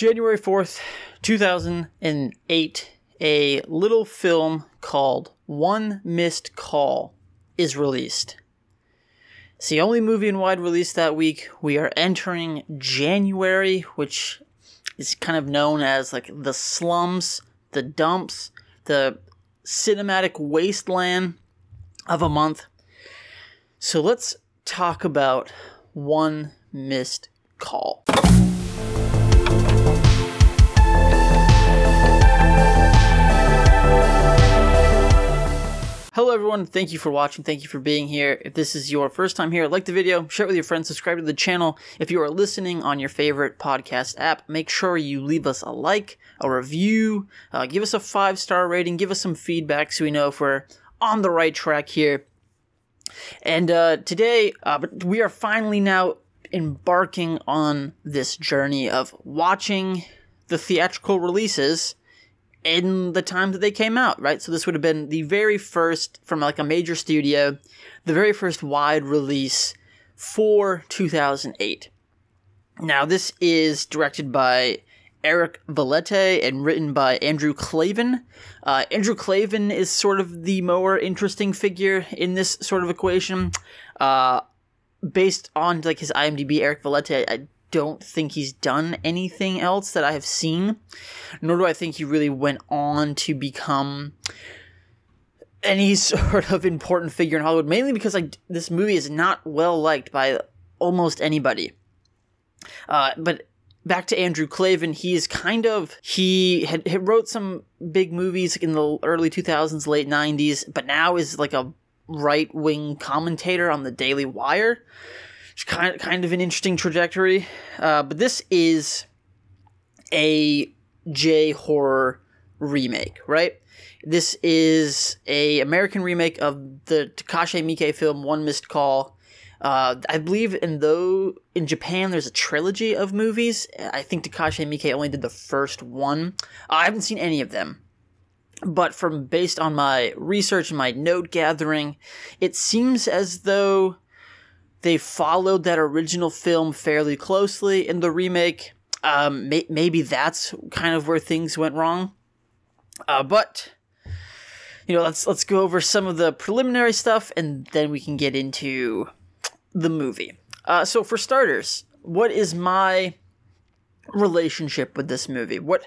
January 4th, 2008, a little film called One Missed Call is released. It's the only movie in wide release that week. We are entering January, which is kind of known as like the slums, the dumps, the cinematic wasteland of a month. So let's talk about One Missed Call. Hello, everyone. Thank you for watching. Thank you for being here. If this is your first time here, like the video, share it with your friends, subscribe to the channel. If you are listening on your favorite podcast app, make sure you leave us a like, a review, uh, give us a five star rating, give us some feedback so we know if we're on the right track here. And uh, today, uh, we are finally now embarking on this journey of watching the theatrical releases in the time that they came out, right? So this would have been the very first from like a major studio, the very first wide release for 2008. Now this is directed by Eric Valette and written by Andrew Klavan. Uh, Andrew Klavan is sort of the more interesting figure in this sort of equation. Uh, based on like his IMDb, Eric Valette, I don't think he's done anything else that I have seen, nor do I think he really went on to become any sort of important figure in Hollywood. Mainly because like this movie is not well liked by almost anybody. Uh, but back to Andrew Klavan, he is kind of he had, had wrote some big movies in the early 2000s, late 90s, but now is like a right wing commentator on the Daily Wire kind of, kind of an interesting trajectory. Uh, but this is a J horror remake, right? This is a American remake of the Takashi Miike film One Missed Call. Uh, I believe in though in Japan there's a trilogy of movies. I think Takashi Miike only did the first one. I haven't seen any of them. But from based on my research and my note gathering, it seems as though they followed that original film fairly closely in the remake. Um, may- maybe that's kind of where things went wrong. Uh, but you know, let's let's go over some of the preliminary stuff, and then we can get into the movie. Uh, so, for starters, what is my relationship with this movie? What,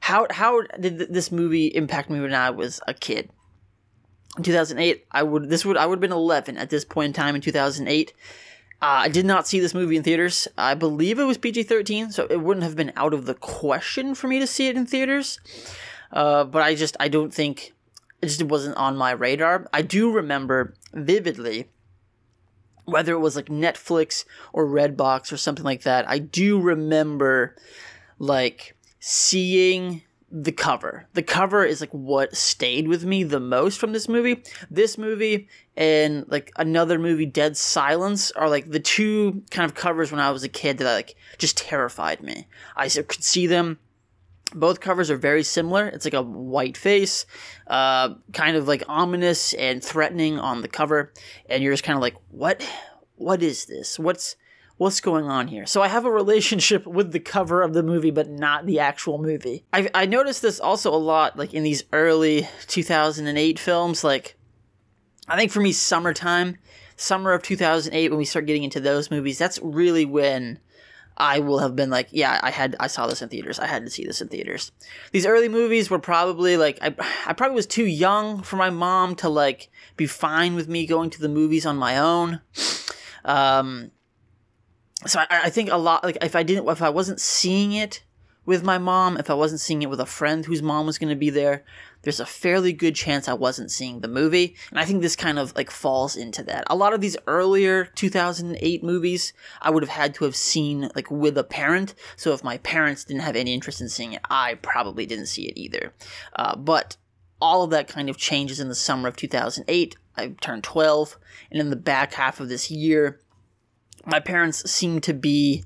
how how did this movie impact me when I was a kid? In 2008 i would this would i would have been 11 at this point in time in 2008 uh, i did not see this movie in theaters. I believe it was pg-13 so it wouldn't have been out of the question for me to see it in theaters. Uh, but i just i don't think it just wasn't on my radar. I do remember vividly whether it was like netflix or redbox or something like that. I do remember like seeing the cover. The cover is like what stayed with me the most from this movie. This movie and like another movie, Dead Silence, are like the two kind of covers when I was a kid that like just terrified me. I could see them. Both covers are very similar. It's like a white face, uh, kind of like ominous and threatening on the cover, and you're just kind of like, what? What is this? What's what's going on here? So I have a relationship with the cover of the movie, but not the actual movie. I, I noticed this also a lot, like in these early 2008 films. Like, I think for me, summertime, summer of 2008, when we start getting into those movies, that's really when I will have been like, yeah, I had, I saw this in theaters. I had to see this in theaters. These early movies were probably like, I, I probably was too young for my mom to like be fine with me going to the movies on my own. Um, so I, I think a lot like if I didn't if I wasn't seeing it with my mom, if I wasn't seeing it with a friend whose mom was going to be there, there's a fairly good chance I wasn't seeing the movie. And I think this kind of like falls into that. A lot of these earlier 2008 movies, I would have had to have seen like with a parent. So if my parents didn't have any interest in seeing it, I probably didn't see it either. Uh, but all of that kind of changes in the summer of 2008. I turned 12, and in the back half of this year, my parents seem to be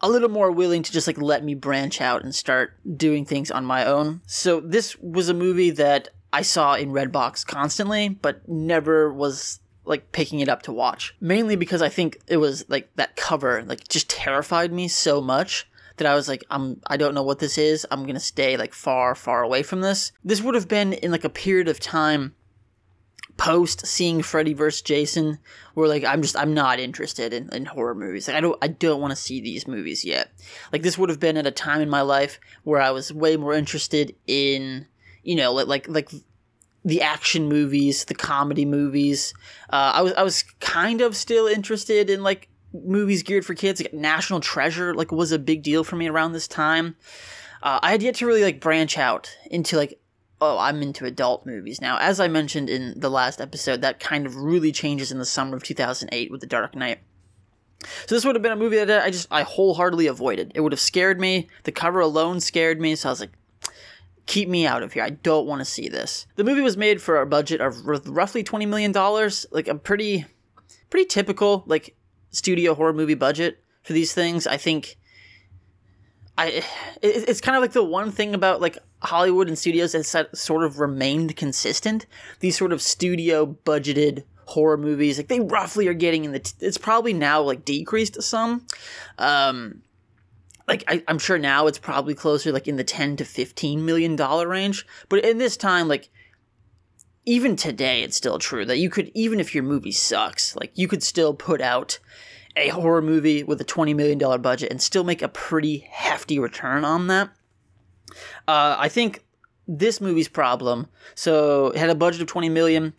a little more willing to just like let me branch out and start doing things on my own. So this was a movie that I saw in Redbox constantly, but never was like picking it up to watch. Mainly because I think it was like that cover like just terrified me so much that I was like, I'm I don't know what this is. I'm gonna stay like far, far away from this. This would have been in like a period of time post seeing Freddy vs. Jason where like I'm just I'm not interested in, in horror movies. Like I don't I don't want to see these movies yet. Like this would have been at a time in my life where I was way more interested in you know like like like the action movies, the comedy movies. Uh, I was I was kind of still interested in like movies geared for kids. Like National Treasure like was a big deal for me around this time. Uh, I had yet to really like branch out into like oh I'm into adult movies now. As I mentioned in the last episode, that kind of really changes in the summer of 2008 with The Dark Knight. So this would have been a movie that I just I wholeheartedly avoided. It would have scared me. The cover alone scared me, so I was like, keep me out of here. I don't want to see this. The movie was made for a budget of roughly twenty million dollars, like a pretty, pretty typical like studio horror movie budget for these things. I think. I, it's kind of like the one thing about like Hollywood and studios that sort of remained consistent. These sort of studio budgeted horror movies, like they roughly are getting in the. T- it's probably now like decreased some. Um, like I, am sure now it's probably closer like in the 10 to 15 million dollar range but in this time like even today it's still true that you could even if your movie sucks like you could still put out a horror movie with a 20 million dollar budget and still make a pretty hefty return on that. Uh, i think this movie's problem so it had a budget of 20 million.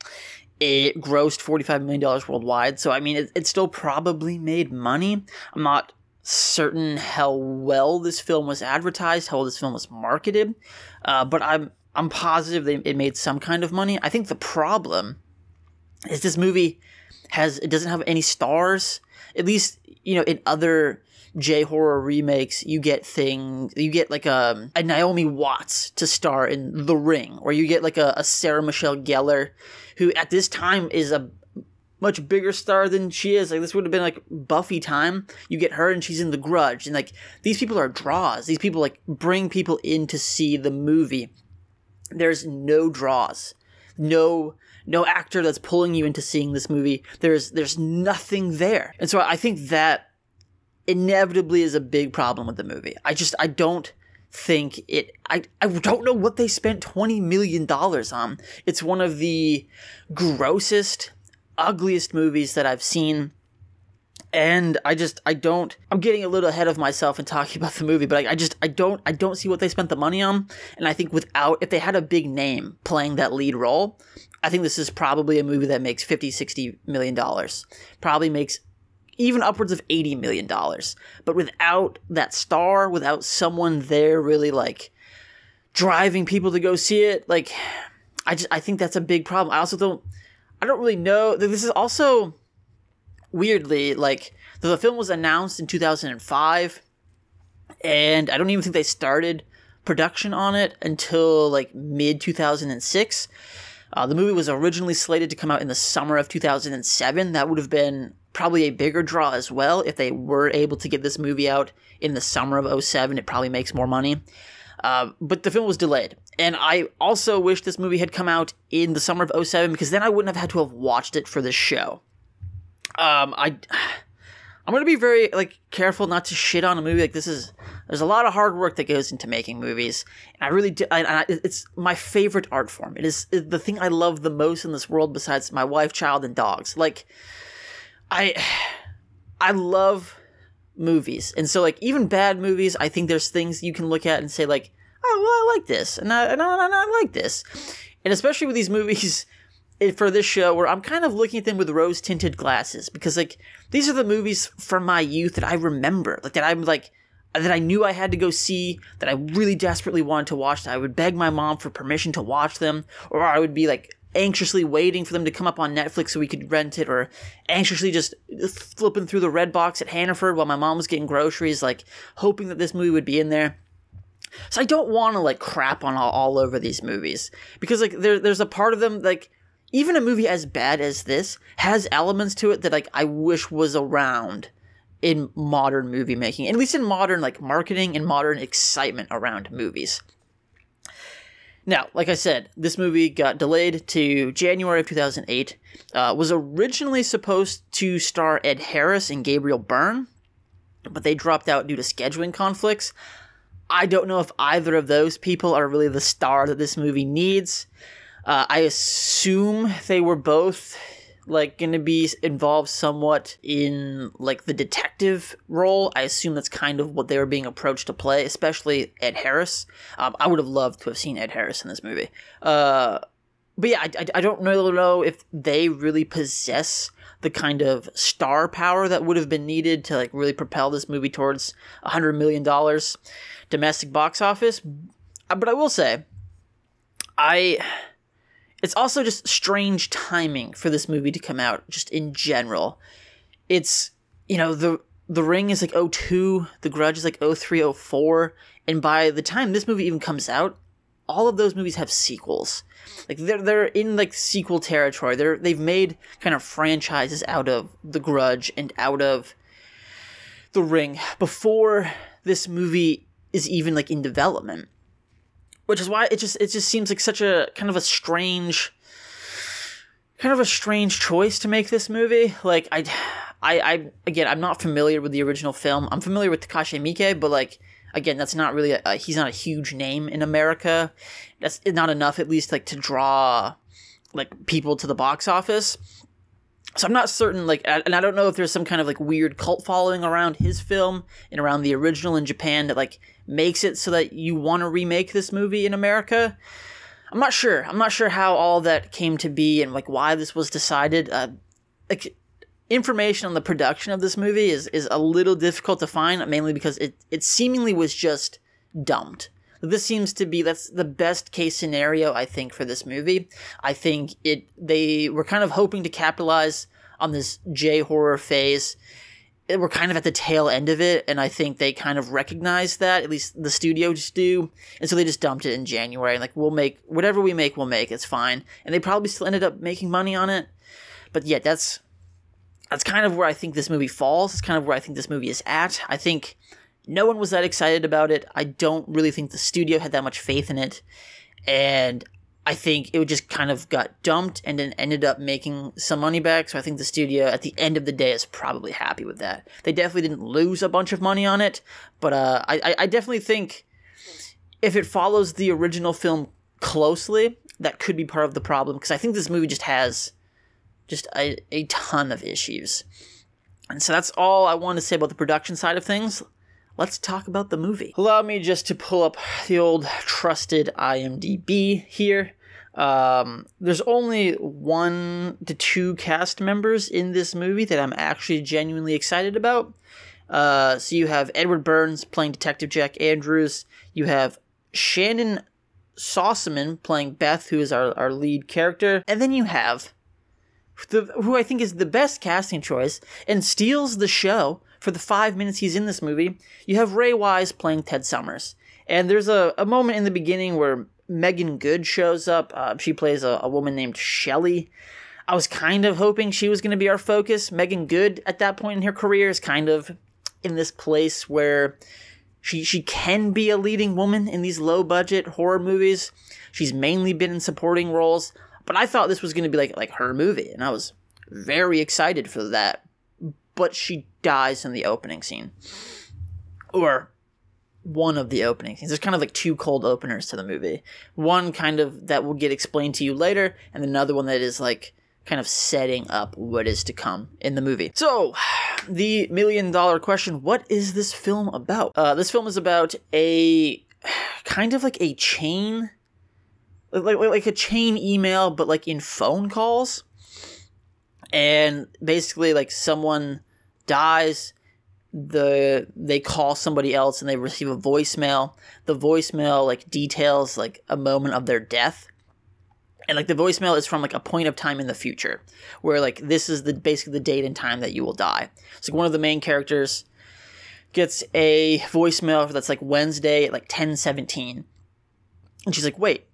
It grossed $45 million worldwide so i mean it, it still probably made money. I'm not certain how well this film was advertised, how well this film was marketed, uh, but I'm I'm positive that it made some kind of money. I think the problem is this movie has it doesn't have any stars. At least you know in other J horror remakes, you get things you get like a a Naomi Watts to star in The Ring, or you get like a, a Sarah Michelle Gellar, who at this time is a much bigger star than she is. Like this would have been like Buffy time. You get her and she's in The Grudge, and like these people are draws. These people like bring people in to see the movie. There's no draws, no no actor that's pulling you into seeing this movie. There's there's nothing there, and so I think that inevitably is a big problem with the movie. I just I don't think it I, I don't know what they spent 20 million dollars on. It's one of the grossest ugliest movies that I've seen. And I just I don't I'm getting a little ahead of myself in talking about the movie, but I, I just I don't I don't see what they spent the money on. And I think without if they had a big name playing that lead role, I think this is probably a movie that makes 50 60 million dollars. Probably makes even upwards of 80 million dollars. But without that star, without someone there really like driving people to go see it, like I just I think that's a big problem. I also don't I don't really know. This is also weirdly like the film was announced in 2005, and I don't even think they started production on it until like mid 2006. Uh, the movie was originally slated to come out in the summer of 2007. That would have been probably a bigger draw as well if they were able to get this movie out in the summer of 07. It probably makes more money. Uh, but the film was delayed. And I also wish this movie had come out in the summer of 07 because then I wouldn't have had to have watched it for this show. Um, I, I'm gonna be very like careful not to shit on a movie like this. Is there's a lot of hard work that goes into making movies, and I really do. I, I, it's my favorite art form. It is the thing I love the most in this world, besides my wife, child, and dogs. Like, I, I love movies, and so like even bad movies, I think there's things you can look at and say like, oh, well, I like this, and I, and I, and I like this. And especially with these movies for this show, where I'm kind of looking at them with rose tinted glasses, because, like, these are the movies from my youth that I remember, like, that I'm like, that I knew I had to go see, that I really desperately wanted to watch. That I would beg my mom for permission to watch them, or I would be like anxiously waiting for them to come up on Netflix so we could rent it, or anxiously just flipping through the red box at Hannaford while my mom was getting groceries, like hoping that this movie would be in there. So I don't want to like crap on all, all over these movies because like there there's a part of them like even a movie as bad as this has elements to it that like I wish was around in modern movie making, at least in modern like marketing and modern excitement around movies. Now, like I said, this movie got delayed to January of 2008. Uh, was originally supposed to star Ed Harris and Gabriel Byrne, but they dropped out due to scheduling conflicts. I don't know if either of those people are really the star that this movie needs. Uh, I assume they were both like going to be involved somewhat in like the detective role. I assume that's kind of what they were being approached to play, especially Ed Harris. Um, I would have loved to have seen Ed Harris in this movie. Uh, but yeah, I, I, I don't really know if they really possess the kind of star power that would have been needed to like really propel this movie towards a hundred million dollars domestic box office. But I will say, I it's also just strange timing for this movie to come out just in general. It's you know the the ring is like 02, the grudge is like 03, 04, and by the time this movie even comes out, all of those movies have sequels. Like they're they're in like sequel territory. They're they've made kind of franchises out of The Grudge and out of The Ring before this movie is even like in development which is why it just it just seems like such a kind of a strange kind of a strange choice to make this movie. Like i i i again i'm not familiar with the original film. I'm familiar with takashi miike but like again that's not really a, he's not a huge name in america. That's not enough at least like to draw like people to the box office so I'm not certain, like, and I don't know if there's some kind of like weird cult following around his film and around the original in Japan that like makes it so that you want to remake this movie in America. I'm not sure. I'm not sure how all that came to be and like why this was decided. Uh, like information on the production of this movie is is a little difficult to find, mainly because it it seemingly was just dumped. This seems to be that's the best case scenario I think for this movie. I think it they were kind of hoping to capitalize on this J horror phase. We're kind of at the tail end of it, and I think they kind of recognized that. At least the studio just do, and so they just dumped it in January. Like we'll make whatever we make, we'll make. It's fine, and they probably still ended up making money on it. But yeah, that's that's kind of where I think this movie falls. It's kind of where I think this movie is at. I think no one was that excited about it. I don't really think the studio had that much faith in it. And I think it just kind of got dumped and then ended up making some money back. So I think the studio at the end of the day is probably happy with that. They definitely didn't lose a bunch of money on it, but uh, I, I definitely think if it follows the original film closely, that could be part of the problem because I think this movie just has just a, a ton of issues. And so that's all I want to say about the production side of things let's talk about the movie. Allow me just to pull up the old trusted IMDb here. Um, there's only one to two cast members in this movie that I'm actually genuinely excited about. Uh, so you have Edward Burns playing Detective Jack Andrews. You have Shannyn Sossamon playing Beth, who is our, our lead character. And then you have the, who I think is the best casting choice and steals the show for the five minutes he's in this movie, you have Ray Wise playing Ted Summers. And there's a, a moment in the beginning where Meagan Good shows up. Uh, she plays a, a woman named Shelly. I was kind of hoping she was going to be our focus. Meagan Good, at that point in her career, is kind of in this place where she she can be a leading woman in these low budget horror movies. She's mainly been in supporting roles, but I thought this was going to be like like her movie, and I was very excited for that but she dies in the opening scene. Or one of the opening scenes. There's kind of like two cold openers to the movie. One kind of that will get explained to you later, and another one that is like kind of setting up what is to come in the movie. So, the million dollar question what is this film about? Uh, this film is about a kind of like a chain, like, like a chain email, but like in phone calls. And basically, like someone dies the they call somebody else and they receive a voicemail. The voicemail like details like a moment of their death. And like the voicemail is from like a point of time in the future where like this is the basically the date and time that you will die. So like, one of the main characters gets a voicemail that's like wednesday at like 10 17 and she's like wait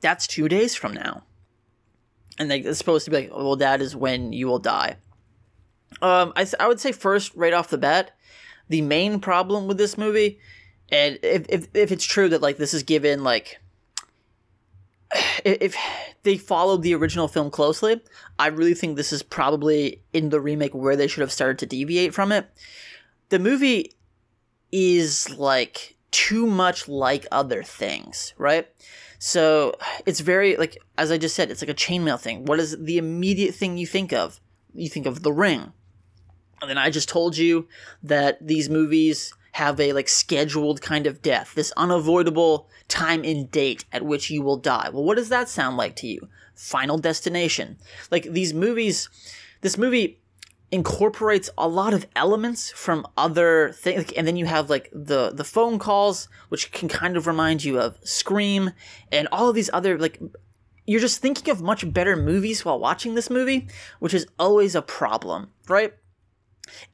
that's two days from now. And like it's supposed to be like well that is when you will die um, I, I would say first, right off the bat, the main problem with this movie, and if, if, if it's true that like this is given like if they followed the original film closely, I really think this is probably in the remake where they should have started to deviate from it. the movie is like too much like other things, right? So it's very like as I just said, it's like a chainmail thing. What is the immediate thing you think of? You think of The Ring. And then I just told you that these movies have a like scheduled kind of death, this unavoidable time and date at which you will die. Well, what does that sound like to you? Final Destination. Like these movies, this movie incorporates a lot of elements from other things and then you have like the the phone calls which can kind of remind you of scream and all of these other like you're just thinking of much better movies while watching this movie which is always a problem right?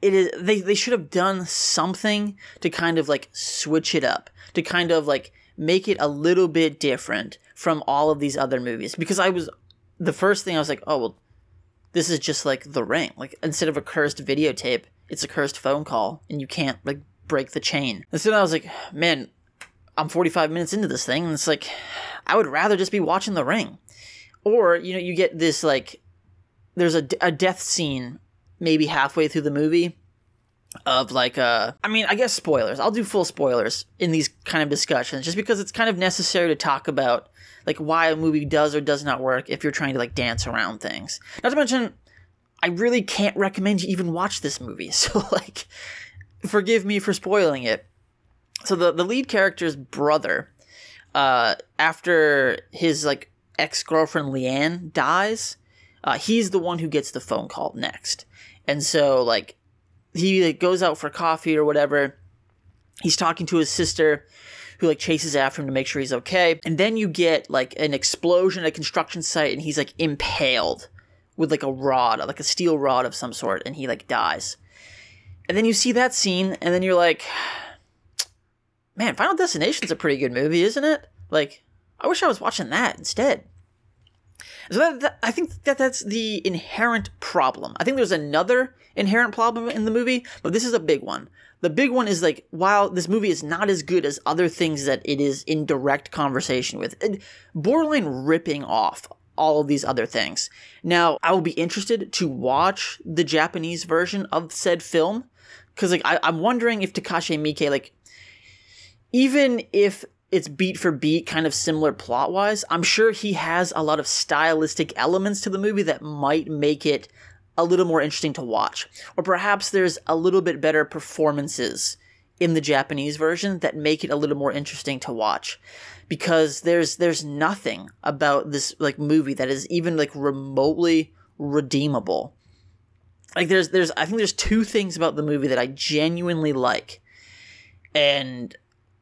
It is they, they should have done something to kind of like switch it up to kind of like make it a little bit different from all of these other movies. Because i was the first thing i was like oh well this is just like the ring. Like instead of a cursed videotape it's a cursed phone call and you can't like break the chain. And so i was like man i'm 45 minutes into this thing and it's like i would rather just be watching the ring or you know you get this like there's a, a death scene maybe halfway through the movie of like uh I mean I guess spoilers. I'll do full spoilers in these kind of discussions just because it's kind of necessary to talk about like why a movie does or does not work if you're trying to like dance around things. Not to mention I really can't recommend you even watch this movie. So like forgive me for spoiling it. So the the lead character's brother uh after his like ex-girlfriend Leanne dies, uh, he's the one who gets the phone call next. And so like he like, goes out for coffee or whatever. He's talking to his sister who like chases after him to make sure he's okay. And then you get like an explosion at a construction site and he's like impaled with like a rod, like a steel rod of some sort, and he like dies. And then you see that scene, and then you're like, man, Final Destination's a pretty good movie, isn't it? Like, I wish I was watching that instead. So that, that, I think that that's the inherent problem. I think there's another inherent problem in the movie, but this is a big one. The big one is like, while this movie is not as good as other things that it is in direct conversation with, borderline ripping off all of these other things. Now, I will be interested to watch the Japanese version of said film because like I, I'm wondering if Takashi Miike like even if it's beat for beat, kind of similar plot wise. I'm sure he has a lot of stylistic elements to the movie that might make it a little more interesting to watch. Or perhaps there's a little bit better performances in the Japanese version that make it a little more interesting to watch. Because there's there's nothing about this like movie that is even like remotely redeemable. Like there's there's I think there's two things about the movie that I genuinely like. And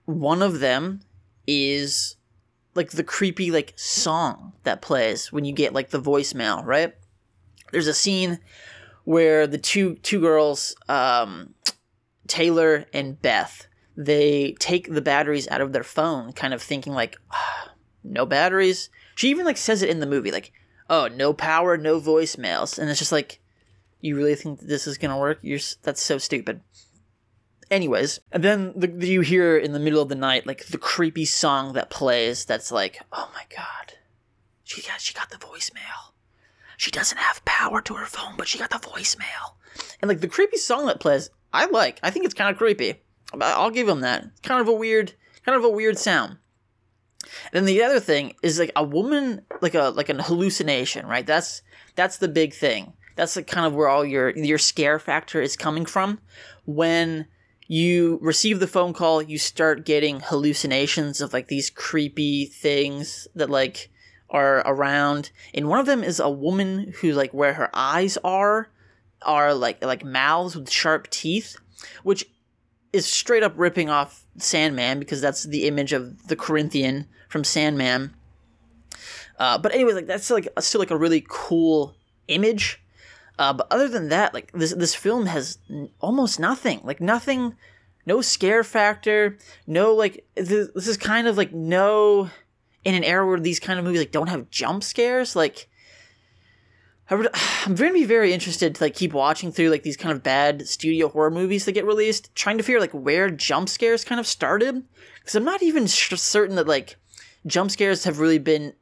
one of them is like the creepy like song that plays when you get like the voicemail, right? There's a scene where the two two girls, um, Taylor and Beth, they take the batteries out of their phone, kind of thinking like, ah, no batteries. She even like says it in the movie, like, oh, no power, no voicemails, and it's just like, you really think this is gonna work? You're that's so stupid. Anyways, and then the, you hear in the middle of the night like the creepy song that plays. That's like, oh my god, she got she got the voicemail. She doesn't have power to her phone, but she got the voicemail. And like the creepy song that plays, I like. I think it's kind of creepy. I'll give him that. Kind of a weird, kind of a weird sound. And then the other thing is like a woman, like a like an hallucination, right? That's that's the big thing. That's like kind of where all your your scare factor is coming from when you receive the phone call, you start getting hallucinations of like these creepy things that like are around. And one of them is a woman who like where her eyes are are like like mouths with sharp teeth, which is straight up ripping off Sandman because that's the image of the Corinthian from Sandman. Uh, but anyway, like that's like still like a really cool image uh, but other than that, like this this film has n- almost nothing. Like nothing, no scare factor. No like this, is kind of like no in an era where these kind of movies like don't have jump scares. Like I I'm going to be very interested to like keep watching through like these kind of bad studio horror movies that get released, trying to figure like where jump scares kind of started. Because I'm not even sh- certain that like jump scares have really been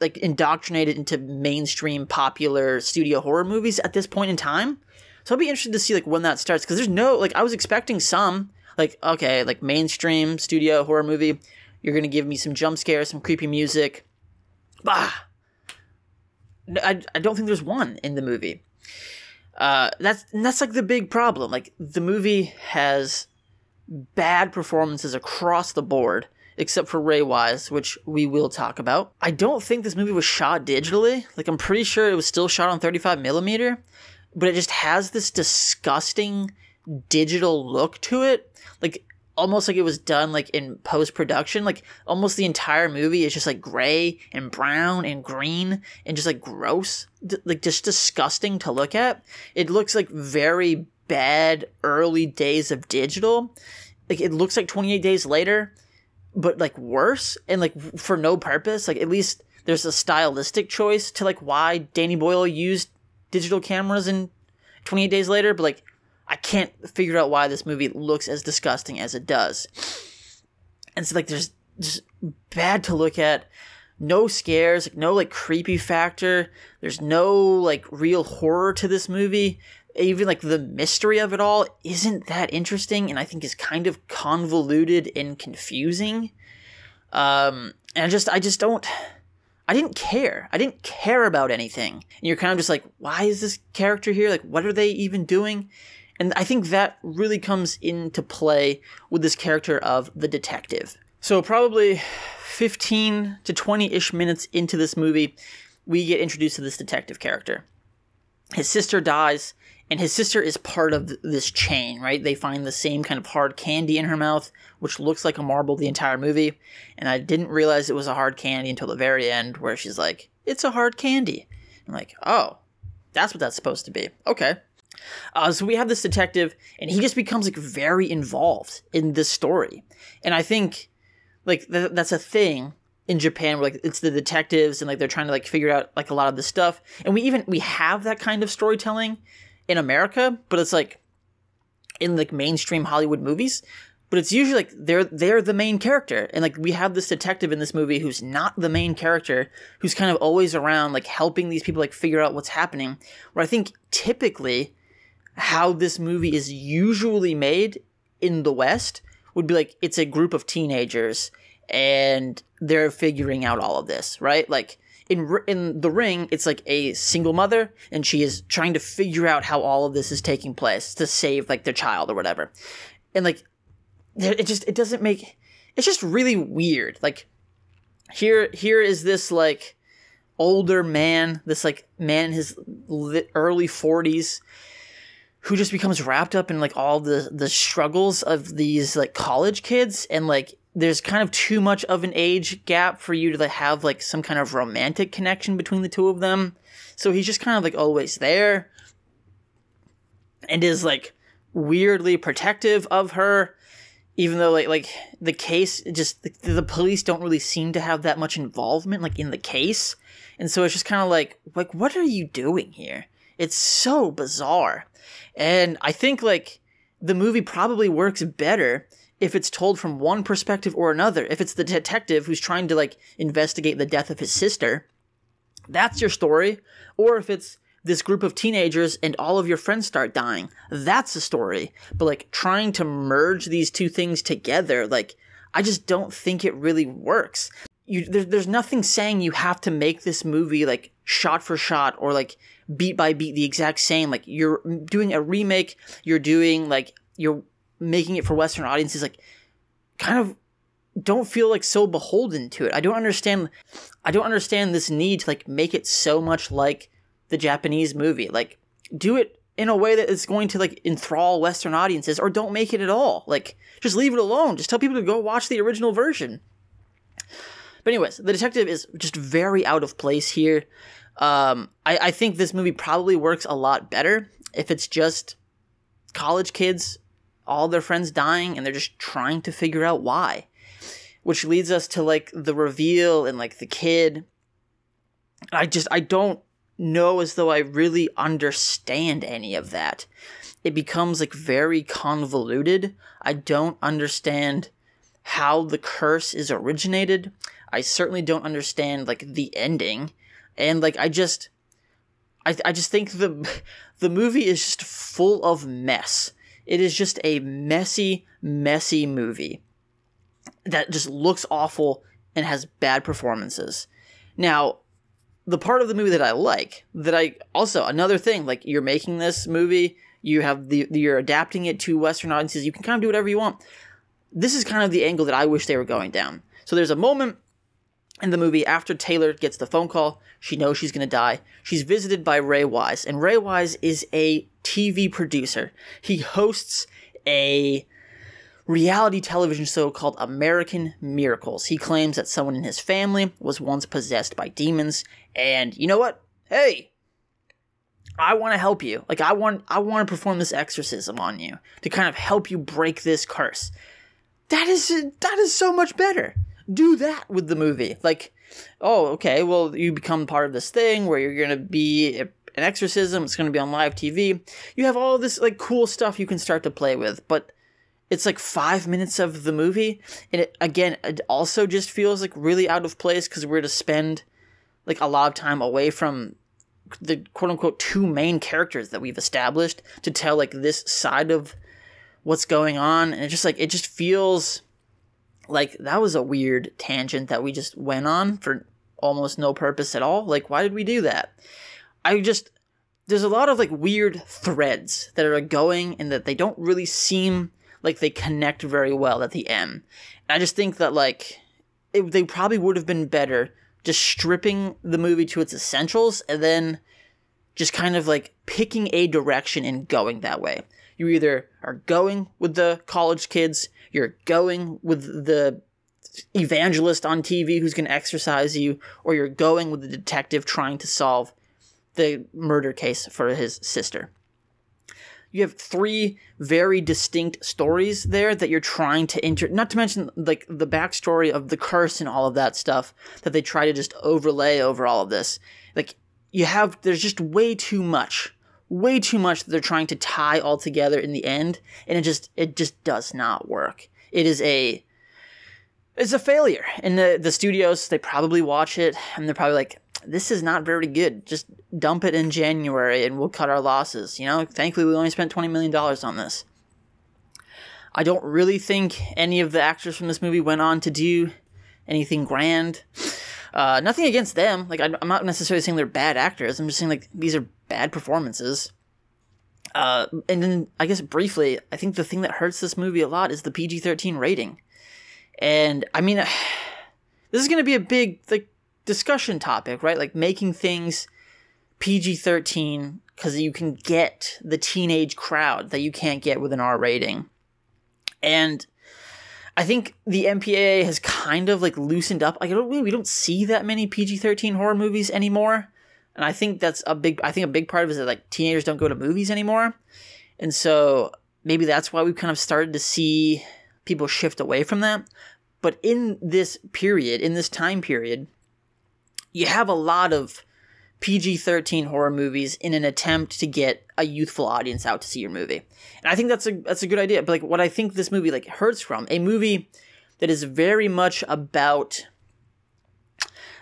like indoctrinated into mainstream popular studio horror movies at this point in time. So I'll be interested to see like when that starts because there's no like I was expecting some like okay like mainstream studio horror movie. You're gonna give me some jump scares, some creepy music. Bah. I, I don't think there's one in the movie. Uh, that's that's like the big problem. Like the movie has bad performances across the board, except for Ray Wise, which we will talk about. I don't think this movie was shot digitally. Like I'm pretty sure it was still shot on 35 millimeter, but it just has this disgusting digital look to it. Like almost like it was done like in post production. Like almost the entire movie is just like gray and brown and green and just like gross, D- like just disgusting to look at. It looks like very bad early days of digital. Like it looks like 28 days later, but like worse and like for no purpose. Like at least there's a stylistic choice to like why Danny Boyle used digital cameras in 28 days later, but like I can't figure out why this movie looks as disgusting as it does. And so like there's just bad to look at. No scares, like no like creepy factor. There's no like real horror to this movie. Even like the mystery of it all isn't that interesting and I think is kind of convoluted and confusing. Um and I just I just don't I didn't care. I didn't care about anything. And you're kind of just like, why is this character here? Like, what are they even doing? And I think that really comes into play with this character of the detective. So, probably 15 to 20 ish minutes into this movie, we get introduced to this detective character. His sister dies, and his sister is part of this chain, right? They find the same kind of hard candy in her mouth, which looks like a marble the entire movie. And I didn't realize it was a hard candy until the very end, where she's like, It's a hard candy. I'm like, Oh, that's what that's supposed to be. Okay. Uh, so we have this detective, and he just becomes like very involved in this story, and I think like th- that's a thing in Japan where like it's the detectives and like they're trying to like figure out like a lot of this stuff, and we even we have that kind of storytelling in America, but it's like in like mainstream Hollywood movies. But it's usually like they're they're the main character, and like we have this detective in this movie who's not the main character, who's kind of always around, like helping these people like figure out what's happening. Where I think typically how this movie is usually made in the West would be like it's a group of teenagers and they're figuring out all of this, right? Like in in the ring, it's like a single mother and she is trying to figure out how all of this is taking place to save like their child or whatever. And like it just it doesn't make it's just really weird. Like here here is this like older man, this like man in his early 40s who just becomes wrapped up in like all the the struggles of these like college kids and like there's kind of too much of an age gap for you to have like some kind of romantic connection between the two of them. So he's just kind of like always there and is like weirdly protective of her even though like like the case just the, the police don't really seem to have that much involvement like in the case. And so it's just kind of like like what are you doing here? It's so bizarre. And I think like the movie probably works better if it's told from one perspective or another. If it's the detective who's trying to like investigate the death of his sister, that's your story. Or if it's this group of teenagers and all of your friends start dying, that's a story. But like trying to merge these two things together, like I just don't think it really works. You, there, there's nothing saying you have to make this movie like shot for shot or like beat by beat the exact same. Like you're doing a remake, you're doing like you're making it for Western audiences. Like kind of don't feel like so beholden to it. I don't understand. I don't understand this need to like make it so much like the Japanese movie. Like do it in a way that is going to like enthrall Western audiences, or don't make it at all. Like just leave it alone. Just tell people to go watch the original version. But anyways, the detective is just very out of place here. Um, I, I think this movie probably works a lot better if it's just college kids, all their friends dying, and they're just trying to figure out why. Which leads us to like the reveal and like the kid. I just, I don't know as though I really understand any of that. It becomes like very convoluted. I don't understand how the curse is originated. I certainly don't understand like the ending and like I just I I just think the the movie is just full of mess. It is just a messy, messy movie that just looks awful and has bad performances. Now, the part of the movie that I like, that I also another thing, like you're making this movie, you have the you're adapting it to Western audiences, you can kind of do whatever you want. This is kind of the angle that I wish they were going down. So there's a moment in the movie after Taylor gets the phone call, she knows she's gonna die. She's visited by Ray Wise, and Ray Wise is a TV producer. He hosts a reality television show called American Miracles. He claims that someone in his family was once possessed by demons, and you know what? Hey, I want to help you. Like I want I want to perform this exorcism on you to kind of help you break this curse. That is that is so much better. Do that with the movie. Like, oh, okay, well you become part of this thing where you're going to be an exorcism, it's going to be on live TV. You have all this like cool stuff you can start to play with, but it's like 5 minutes of the movie and it again it also just feels like really out of place cuz we're to spend like a lot of time away from the quote unquote two main characters that we've established to tell like this side of what's going on and it just like it just feels like that was a weird tangent that we just went on for almost no purpose at all. Like why did we do that? I just there's a lot of like weird threads that are going and that they don't really seem like they connect very well at the end. And i just think that like it, they probably would have been better just stripping the movie to its essentials and then just kind of like picking a direction and going that way. You either are going with the college kids, you're going with the evangelist on TV who's going to exercise you, or you're going with the detective trying to solve the murder case for his sister. You have three very distinct stories there that you're trying to inter not to mention like the backstory of the curse and all of that stuff that they try to just overlay over all of this. Like you have there's just way too much way too much that they're trying to tie all together in the end and it just it just does not work it is a it's a failure and the the studios they probably watch it and they're probably like this is not very good. Just dump it in January and we'll cut our losses. You know, thankfully we only spent $20 million on this. I don't really think any of the actors from this movie went on to do anything grand. Uh, nothing against them. Like, I'm not necessarily saying they're bad actors. I'm just saying, like, these are bad performances. Uh, and then, I guess briefly, I think the thing that hurts this movie a lot is the PG 13 rating. And, I mean, this is going to be a big, like, discussion topic, right? Like making things PG 13 because you can get the teenage crowd that you can't get with an R rating. And I think the MPAA has kind of like loosened up. Like, we don't see that many PG 13 horror movies anymore. And I think that's a big, I think a big part of it is that like teenagers don't go to movies anymore. And so maybe that's why we've kind of started to see people shift away from that. But in this period, in this time period, you have a lot of PG 13 horror movies in an attempt to get a youthful audience out to see your movie. And I think that's a that's a good idea. But like what I think this movie like hurts from, a movie that is very much about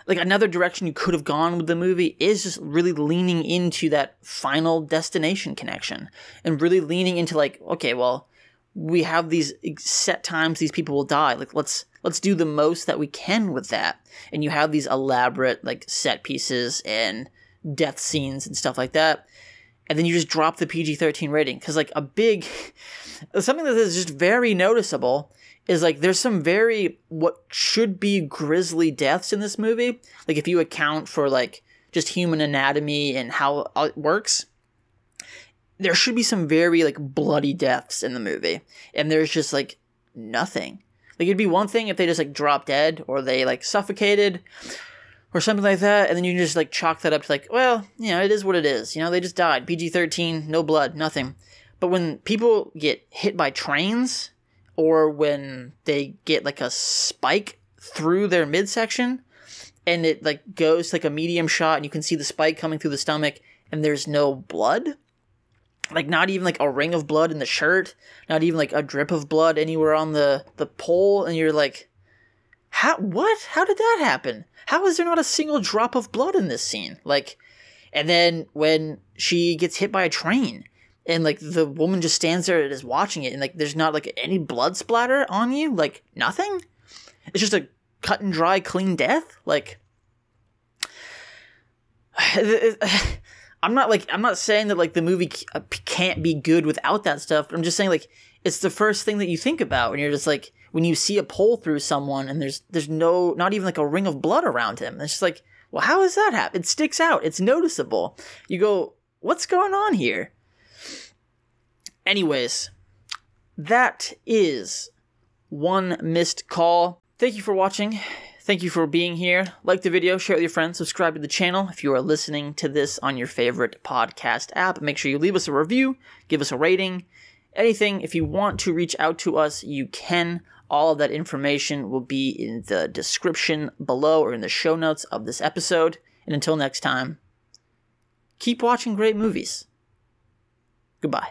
like another direction you could have gone with the movie is just really leaning into that final destination connection and really leaning into like okay, well, we have these set times these people will die. Like let's let's do the most that we can with that. And you have these elaborate like set pieces and death scenes and stuff like that. And then you just drop the PG 13 rating. Because, like, a big, something that is just very noticeable is like there's some very, what should be grisly deaths in this movie. Like, if you account for like just human anatomy and how uh, it works, there should be some very like bloody deaths in the movie. And there's just like nothing. Like it'd be one thing if they just like dropped dead or they like suffocated or something like that, and then you can just like chalk that up to like, well, you know, it is what it is. You know, they just died. PG thirteen, no blood, nothing. But when people get hit by trains, or when they get like a spike through their midsection, and it like goes like a medium shot, and you can see the spike coming through the stomach, and there's no blood, like not even like a ring of blood in the shirt, not even like a drip of blood anywhere on the the pole, and you're like, how? What? How did that happen? How is there not a single drop of blood in this scene? Like, And then when she gets hit by a train and like the woman just stands there and is watching it and like there's not like any blood splatter on you, like nothing. It's just a cut and dry clean death. Like I'm not like I'm not saying that like the movie uh, can't be good without that stuff, but I'm just saying like it's the first thing that you think about when you're just like when you see a pole through someone and there's there's no not even like a ring of blood around him. It's just like, well, how does that happen? It sticks out. It's noticeable. You go, what's going on here? Anyways, that is one missed call. Thank you for watching. Thank you for being here. Like the video, share it with your friends, subscribe to the channel. If you are listening to this on your favorite podcast app, make sure you leave us a review, give us a rating, anything. If you want to reach out to us, you can. All of that information will be in the description below or in the show notes of this episode. And until next time, keep watching great movies. Goodbye.